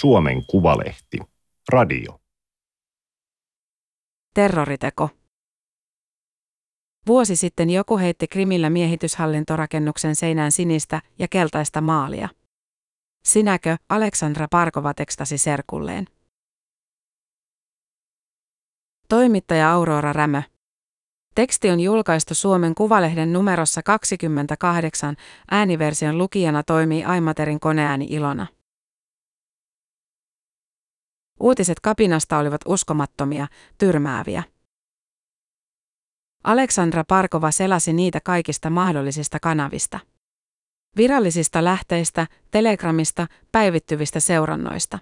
Suomen Kuvalehti. Radio. Terroriteko. Vuosi sitten joku heitti Krimillä miehityshallintorakennuksen seinään sinistä ja keltaista maalia. Sinäkö, Aleksandra Parkova tekstasi serkulleen? Toimittaja Aurora Rämö. Teksti on julkaistu Suomen Kuvalehden numerossa 28, ääniversion lukijana toimii Aimaterin koneääni Ilona. Uutiset kapinasta olivat uskomattomia, tyrmääviä. Aleksandra Parkova selasi niitä kaikista mahdollisista kanavista. Virallisista lähteistä, telegramista, päivittyvistä seurannoista.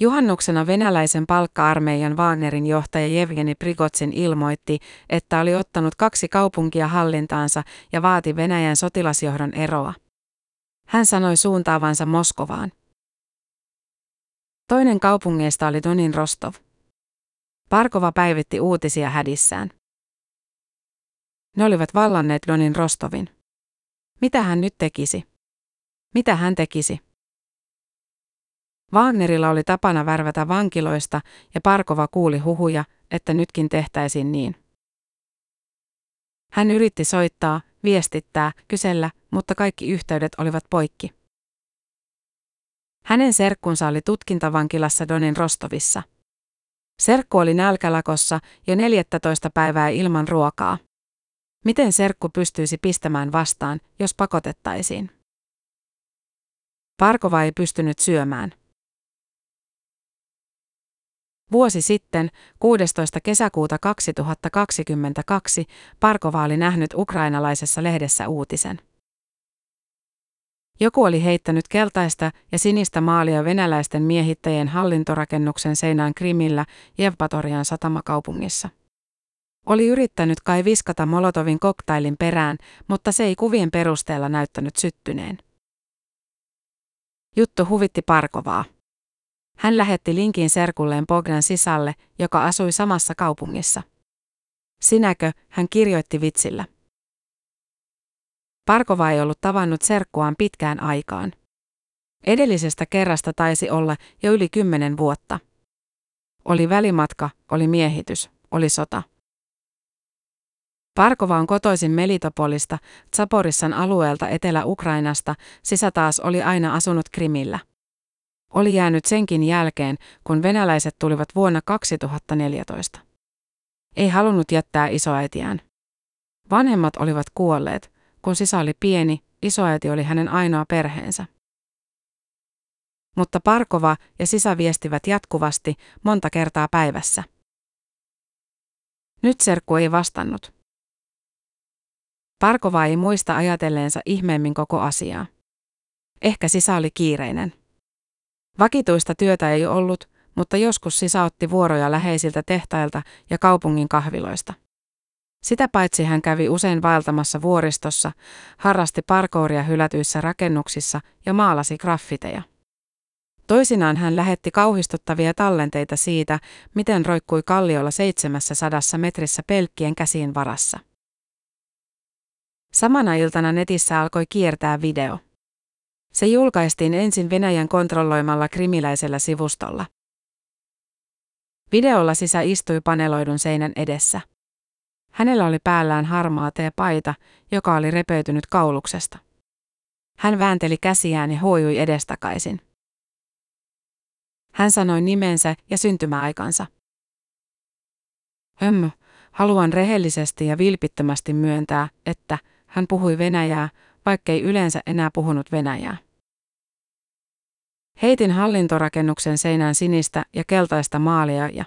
Juhannuksena venäläisen palkka-armeijan Wagnerin johtaja Jevgeni Prigotsin ilmoitti, että oli ottanut kaksi kaupunkia hallintaansa ja vaati Venäjän sotilasjohdon eroa. Hän sanoi suuntaavansa Moskovaan. Toinen kaupungeista oli Donin Rostov. Parkova päivitti uutisia hädissään. Ne olivat vallanneet Donin Rostovin. Mitä hän nyt tekisi? Mitä hän tekisi? Wagnerilla oli tapana värvätä vankiloista ja Parkova kuuli huhuja, että nytkin tehtäisiin niin. Hän yritti soittaa, viestittää, kysellä, mutta kaikki yhteydet olivat poikki. Hänen serkkunsa oli tutkintavankilassa Donin Rostovissa. Serkku oli nälkälakossa jo 14 päivää ilman ruokaa. Miten serkku pystyisi pistämään vastaan, jos pakotettaisiin? Parkova ei pystynyt syömään. Vuosi sitten, 16. kesäkuuta 2022, Parkova oli nähnyt ukrainalaisessa lehdessä uutisen. Joku oli heittänyt keltaista ja sinistä maalia venäläisten miehittäjien hallintorakennuksen seinään Krimillä Jevpatorian satamakaupungissa. Oli yrittänyt kai viskata Molotovin koktailin perään, mutta se ei kuvien perusteella näyttänyt syttyneen. Juttu huvitti Parkovaa. Hän lähetti linkin serkulleen Bogdan sisalle, joka asui samassa kaupungissa. Sinäkö, hän kirjoitti vitsillä. Parkova ei ollut tavannut serkkuaan pitkään aikaan. Edellisestä kerrasta taisi olla jo yli kymmenen vuotta. Oli välimatka, oli miehitys, oli sota. Parkova on kotoisin Melitopolista, Zaporissan alueelta Etelä-Ukrainasta, sisä taas oli aina asunut Krimillä. Oli jäänyt senkin jälkeen, kun venäläiset tulivat vuonna 2014. Ei halunnut jättää isoäitiään. Vanhemmat olivat kuolleet, kun sisä oli pieni, isoäiti oli hänen ainoa perheensä. Mutta Parkova ja sisä viestivät jatkuvasti monta kertaa päivässä. Nyt serkku ei vastannut. Parkova ei muista ajatelleensa ihmeemmin koko asiaa. Ehkä sisä oli kiireinen. Vakituista työtä ei ollut, mutta joskus sisä otti vuoroja läheisiltä tehtailta ja kaupungin kahviloista. Sitä paitsi hän kävi usein vaeltamassa vuoristossa, harrasti parkouria hylätyissä rakennuksissa ja maalasi graffiteja. Toisinaan hän lähetti kauhistuttavia tallenteita siitä, miten roikkui kalliolla 700 metrissä pelkkien käsiin varassa. Samana iltana netissä alkoi kiertää video. Se julkaistiin ensin Venäjän kontrolloimalla krimiläisellä sivustolla. Videolla sisä istui paneloidun seinän edessä. Hänellä oli päällään harmaa paita, joka oli repeytynyt kauluksesta. Hän väänteli käsiään ja huojui edestakaisin. Hän sanoi nimensä ja syntymäaikansa. Hömmö, haluan rehellisesti ja vilpittömästi myöntää, että hän puhui venäjää, vaikkei yleensä enää puhunut venäjää. Heitin hallintorakennuksen seinään sinistä ja keltaista maalia ja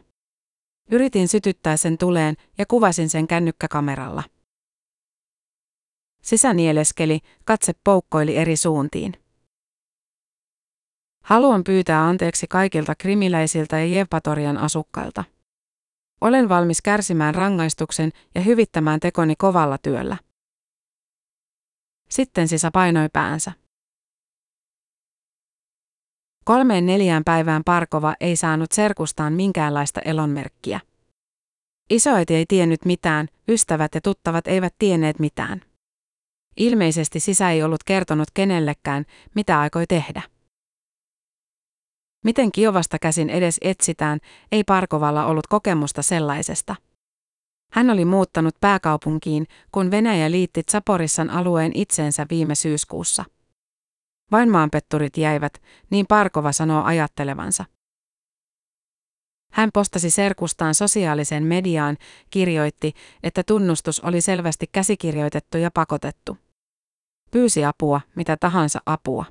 Yritin sytyttää sen tuleen ja kuvasin sen kännykkäkameralla. Sisänieleskeli, katse poukkoili eri suuntiin. Haluan pyytää anteeksi kaikilta krimiläisiltä ja Jevpatorian asukkailta. Olen valmis kärsimään rangaistuksen ja hyvittämään tekoni kovalla työllä. Sitten sisä painoi päänsä. Kolmeen neljään päivään Parkova ei saanut serkustaan minkäänlaista elonmerkkiä. Isoäiti ei tiennyt mitään, ystävät ja tuttavat eivät tienneet mitään. Ilmeisesti sisä ei ollut kertonut kenellekään, mitä aikoi tehdä. Miten Kiovasta käsin edes etsitään, ei Parkovalla ollut kokemusta sellaisesta. Hän oli muuttanut pääkaupunkiin, kun Venäjä liitti Zaporissan alueen itseensä viime syyskuussa. Vain maanpetturit jäivät, niin Parkova sanoo ajattelevansa. Hän postasi serkustaan sosiaaliseen mediaan, kirjoitti, että tunnustus oli selvästi käsikirjoitettu ja pakotettu. Pyysi apua, mitä tahansa apua.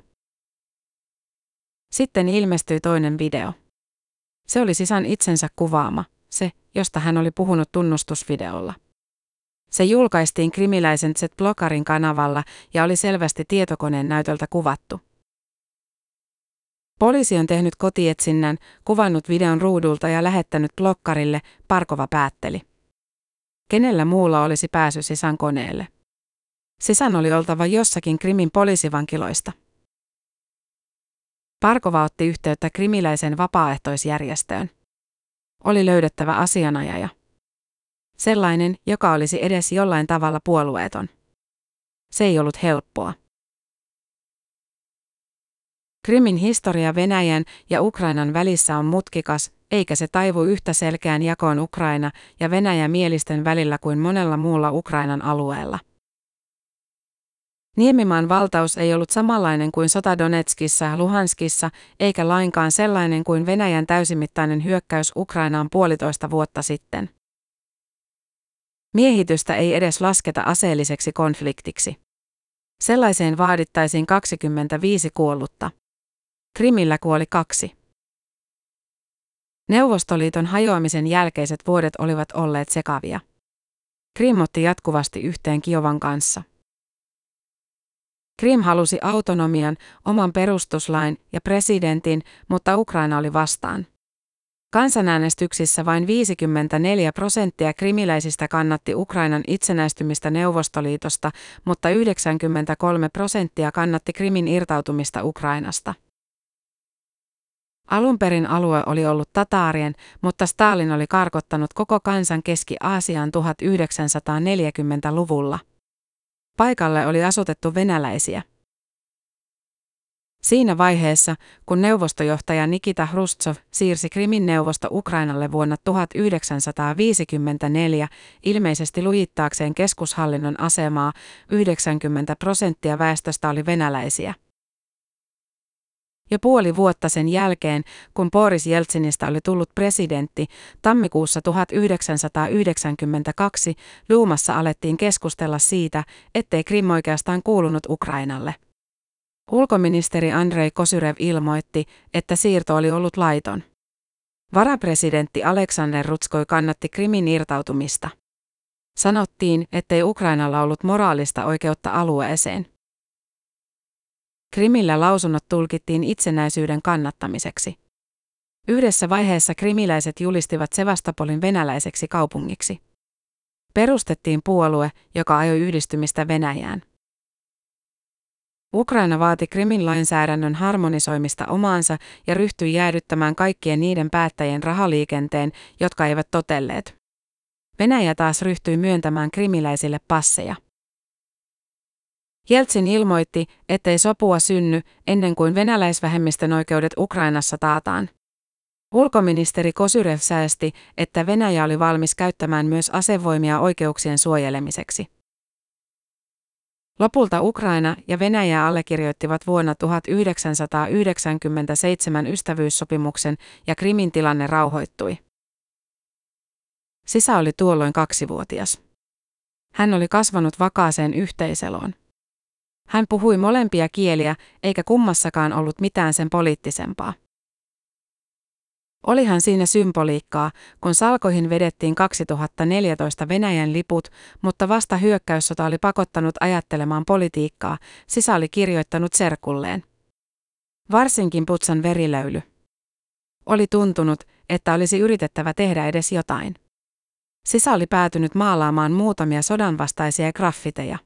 Sitten ilmestyi toinen video. Se oli sisän itsensä kuvaama, se, josta hän oli puhunut tunnustusvideolla. Se julkaistiin krimiläisen Z-blogarin kanavalla ja oli selvästi tietokoneen näytöltä kuvattu. Poliisi on tehnyt kotietsinnän, kuvannut videon ruudulta ja lähettänyt blokkarille, Parkova päätteli. Kenellä muulla olisi pääsy sisään koneelle? Sisään oli oltava jossakin Krimin poliisivankiloista. Parkova otti yhteyttä krimiläisen vapaaehtoisjärjestöön. Oli löydettävä asianajaja. Sellainen, joka olisi edes jollain tavalla puolueeton. Se ei ollut helppoa. Krimin historia Venäjän ja Ukrainan välissä on mutkikas, eikä se taivu yhtä selkeään jakoon Ukraina ja Venäjä mielisten välillä kuin monella muulla Ukrainan alueella. Niemimaan valtaus ei ollut samanlainen kuin sota Donetskissa ja Luhanskissa, eikä lainkaan sellainen kuin Venäjän täysimittainen hyökkäys Ukrainaan puolitoista vuotta sitten. Miehitystä ei edes lasketa aseelliseksi konfliktiksi. Sellaiseen vaadittaisiin 25 kuollutta. Krimillä kuoli kaksi. Neuvostoliiton hajoamisen jälkeiset vuodet olivat olleet sekavia. Krim otti jatkuvasti yhteen Kiovan kanssa. Krim halusi autonomian, oman perustuslain ja presidentin, mutta Ukraina oli vastaan. Kansanäänestyksissä vain 54 prosenttia krimiläisistä kannatti Ukrainan itsenäistymistä Neuvostoliitosta, mutta 93 prosenttia kannatti Krimin irtautumista Ukrainasta. Alun perin alue oli ollut tataarien, mutta Stalin oli karkottanut koko kansan Keski-Aasiaan 1940-luvulla. Paikalle oli asutettu venäläisiä. Siinä vaiheessa, kun neuvostojohtaja Nikita Hrustsov siirsi Krimin neuvosto Ukrainalle vuonna 1954, ilmeisesti lujittaakseen keskushallinnon asemaa, 90 prosenttia väestöstä oli venäläisiä. Jo puoli vuotta sen jälkeen, kun Boris Jeltsinistä oli tullut presidentti, tammikuussa 1992 Luumassa alettiin keskustella siitä, ettei Krim oikeastaan kuulunut Ukrainalle. Ulkoministeri Andrei Kosyrev ilmoitti, että siirto oli ollut laiton. Varapresidentti Aleksander Rutskoi kannatti Krimin irtautumista. Sanottiin, ettei Ukrainalla ollut moraalista oikeutta alueeseen. Krimillä lausunnot tulkittiin itsenäisyyden kannattamiseksi. Yhdessä vaiheessa krimiläiset julistivat Sevastopolin venäläiseksi kaupungiksi. Perustettiin puolue, joka ajoi yhdistymistä Venäjään. Ukraina vaati Krimin lainsäädännön harmonisoimista omaansa ja ryhtyi jäädyttämään kaikkien niiden päättäjien rahaliikenteen, jotka eivät totelleet. Venäjä taas ryhtyi myöntämään krimiläisille passeja. Jeltsin ilmoitti, ettei sopua synny ennen kuin venäläisvähemmistön oikeudet Ukrainassa taataan. Ulkoministeri Kosyrev säästi, että Venäjä oli valmis käyttämään myös asevoimia oikeuksien suojelemiseksi. Lopulta Ukraina ja Venäjä allekirjoittivat vuonna 1997 ystävyyssopimuksen ja Krimin tilanne rauhoittui. Sisä oli tuolloin kaksivuotias. Hän oli kasvanut vakaaseen yhteiseloon. Hän puhui molempia kieliä, eikä kummassakaan ollut mitään sen poliittisempaa. Olihan siinä symboliikkaa, kun salkoihin vedettiin 2014 Venäjän liput, mutta vasta hyökkäyssota oli pakottanut ajattelemaan politiikkaa, sisä oli kirjoittanut serkulleen. Varsinkin putsan verilöyly. Oli tuntunut, että olisi yritettävä tehdä edes jotain. Sisä oli päätynyt maalaamaan muutamia sodanvastaisia graffiteja.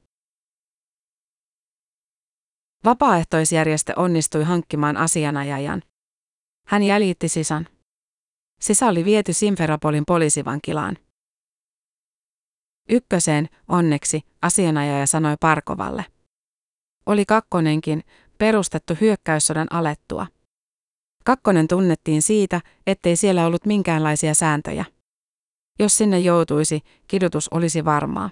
Vapaaehtoisjärjestö onnistui hankkimaan asianajajan. Hän jäljitti Sisan. Sisa oli viety Simferopolin poliisivankilaan. Ykköseen, onneksi, asianajaja sanoi Parkovalle. Oli kakkonenkin, perustettu hyökkäyssodan alettua. Kakkonen tunnettiin siitä, ettei siellä ollut minkäänlaisia sääntöjä. Jos sinne joutuisi, kidutus olisi varmaa.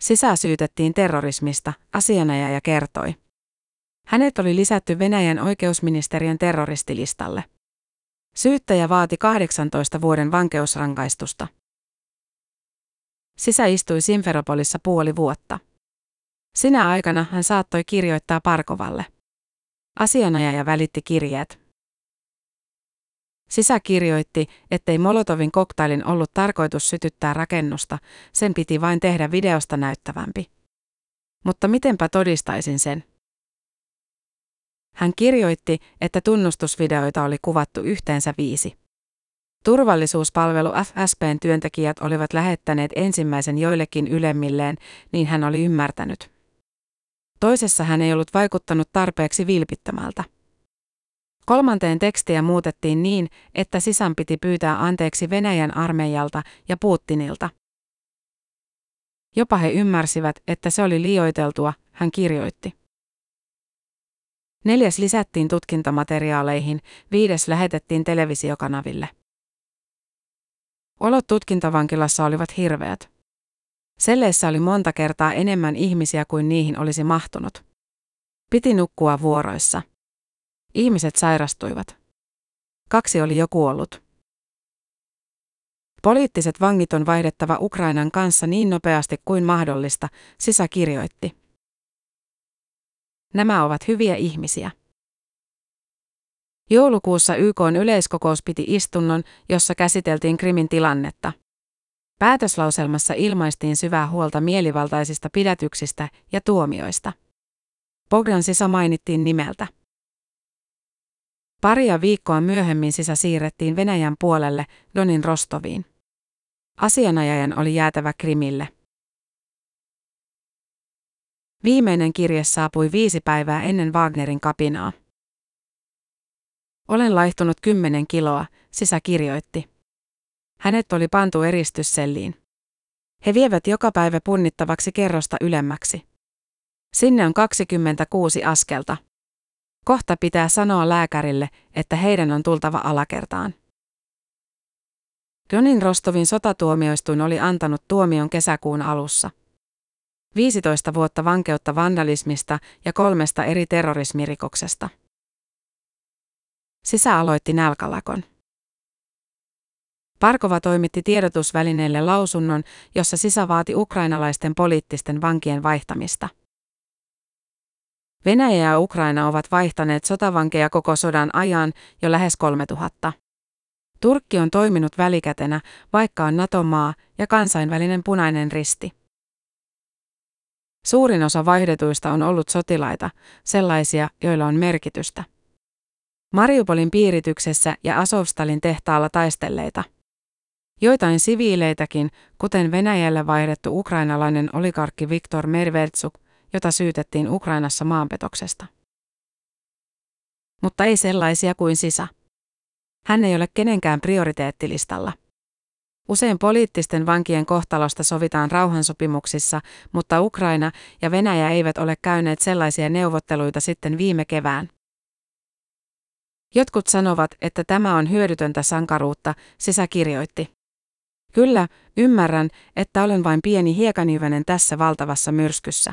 Sisä syytettiin terrorismista, asianajaja kertoi. Hänet oli lisätty Venäjän oikeusministeriön terroristilistalle. Syyttäjä vaati 18 vuoden vankeusrangaistusta. Sisä istui Simferopolissa puoli vuotta. Sinä aikana hän saattoi kirjoittaa Parkovalle. Asianajaja välitti kirjeet. Sisä kirjoitti, ettei Molotovin koktailin ollut tarkoitus sytyttää rakennusta, sen piti vain tehdä videosta näyttävämpi. Mutta mitenpä todistaisin sen? Hän kirjoitti, että tunnustusvideoita oli kuvattu yhteensä viisi. Turvallisuuspalvelu FSPn työntekijät olivat lähettäneet ensimmäisen joillekin ylemmilleen, niin hän oli ymmärtänyt. Toisessa hän ei ollut vaikuttanut tarpeeksi vilpittömältä. Kolmanteen tekstiä muutettiin niin, että sisän piti pyytää anteeksi Venäjän armeijalta ja Putinilta. Jopa he ymmärsivät, että se oli liioiteltua, hän kirjoitti. Neljäs lisättiin tutkintamateriaaleihin, viides lähetettiin televisiokanaville. Olot tutkintavankilassa olivat hirveät. Selleissä oli monta kertaa enemmän ihmisiä kuin niihin olisi mahtunut. Piti nukkua vuoroissa. Ihmiset sairastuivat. Kaksi oli jo kuollut. Poliittiset vangit on vaihdettava Ukrainan kanssa niin nopeasti kuin mahdollista, sisä kirjoitti. Nämä ovat hyviä ihmisiä. Joulukuussa YK yleiskokous piti istunnon, jossa käsiteltiin Krimin tilannetta. Päätöslauselmassa ilmaistiin syvää huolta mielivaltaisista pidätyksistä ja tuomioista. Bogdan sisä mainittiin nimeltä. Paria viikkoa myöhemmin sisä siirrettiin Venäjän puolelle Donin Rostoviin. Asianajajan oli jäätävä Krimille. Viimeinen kirje saapui viisi päivää ennen Wagnerin kapinaa. Olen laihtunut kymmenen kiloa, sisä kirjoitti. Hänet oli pantu eristysselliin. He vievät joka päivä punnittavaksi kerrosta ylemmäksi. Sinne on 26 askelta. Kohta pitää sanoa lääkärille, että heidän on tultava alakertaan. Jonin Rostovin sotatuomioistuin oli antanut tuomion kesäkuun alussa. 15 vuotta vankeutta vandalismista ja kolmesta eri terrorismirikoksesta. Sisä aloitti nälkälakon. Parkova toimitti tiedotusvälineelle lausunnon, jossa sisä vaati ukrainalaisten poliittisten vankien vaihtamista. Venäjä ja Ukraina ovat vaihtaneet sotavankeja koko sodan ajan jo lähes 3000. Turkki on toiminut välikätenä, vaikka on NATO-maa ja kansainvälinen punainen risti. Suurin osa vaihdetuista on ollut sotilaita, sellaisia, joilla on merkitystä. Mariupolin piirityksessä ja Asovstalin tehtaalla taistelleita. Joitain siviileitäkin, kuten Venäjälle vaihdettu ukrainalainen oligarkki Viktor Merveltsuk, jota syytettiin Ukrainassa maanpetoksesta. Mutta ei sellaisia kuin sisä. Hän ei ole kenenkään prioriteettilistalla. Usein poliittisten vankien kohtalosta sovitaan rauhansopimuksissa, mutta Ukraina ja Venäjä eivät ole käyneet sellaisia neuvotteluita sitten viime kevään. Jotkut sanovat, että tämä on hyödytöntä sankaruutta, sisä kirjoitti. Kyllä, ymmärrän, että olen vain pieni hiekanjyvänen tässä valtavassa myrskyssä.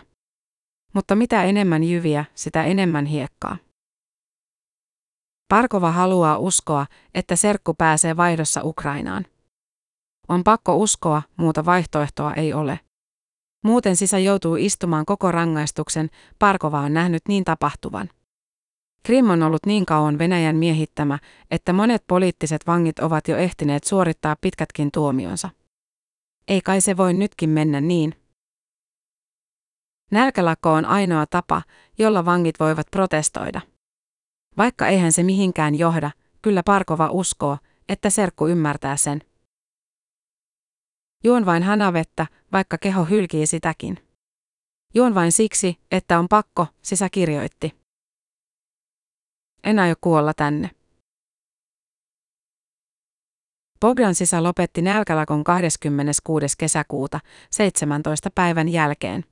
Mutta mitä enemmän jyviä, sitä enemmän hiekkaa. Parkova haluaa uskoa, että serkku pääsee vaihdossa Ukrainaan. On pakko uskoa, muuta vaihtoehtoa ei ole. Muuten sisä joutuu istumaan koko rangaistuksen, Parkova on nähnyt niin tapahtuvan. Krim on ollut niin kauan Venäjän miehittämä, että monet poliittiset vangit ovat jo ehtineet suorittaa pitkätkin tuomionsa. Ei kai se voi nytkin mennä niin. Nälkälakko on ainoa tapa, jolla vangit voivat protestoida. Vaikka eihän se mihinkään johda, kyllä Parkova uskoo, että serkku ymmärtää sen. Juon vain hanavettä, vaikka keho hylkii sitäkin. Juon vain siksi, että on pakko, sisä kirjoitti. En aio kuolla tänne. Bogdan sisä lopetti nälkälakon 26. kesäkuuta 17 päivän jälkeen.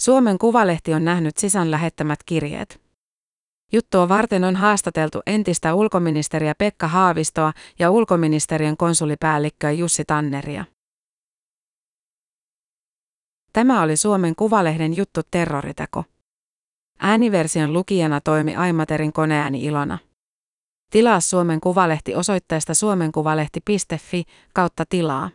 Suomen Kuvalehti on nähnyt sisän lähettämät kirjeet. Juttua varten on haastateltu entistä ulkoministeriä Pekka Haavistoa ja ulkoministeriön konsulipäällikköä Jussi Tanneria. Tämä oli Suomen Kuvalehden juttu terroriteko. Ääniversion lukijana toimi Aimaterin koneääni Ilona. Tilaa Suomen Kuvalehti osoitteesta suomenkuvalehti.fi kautta tilaa.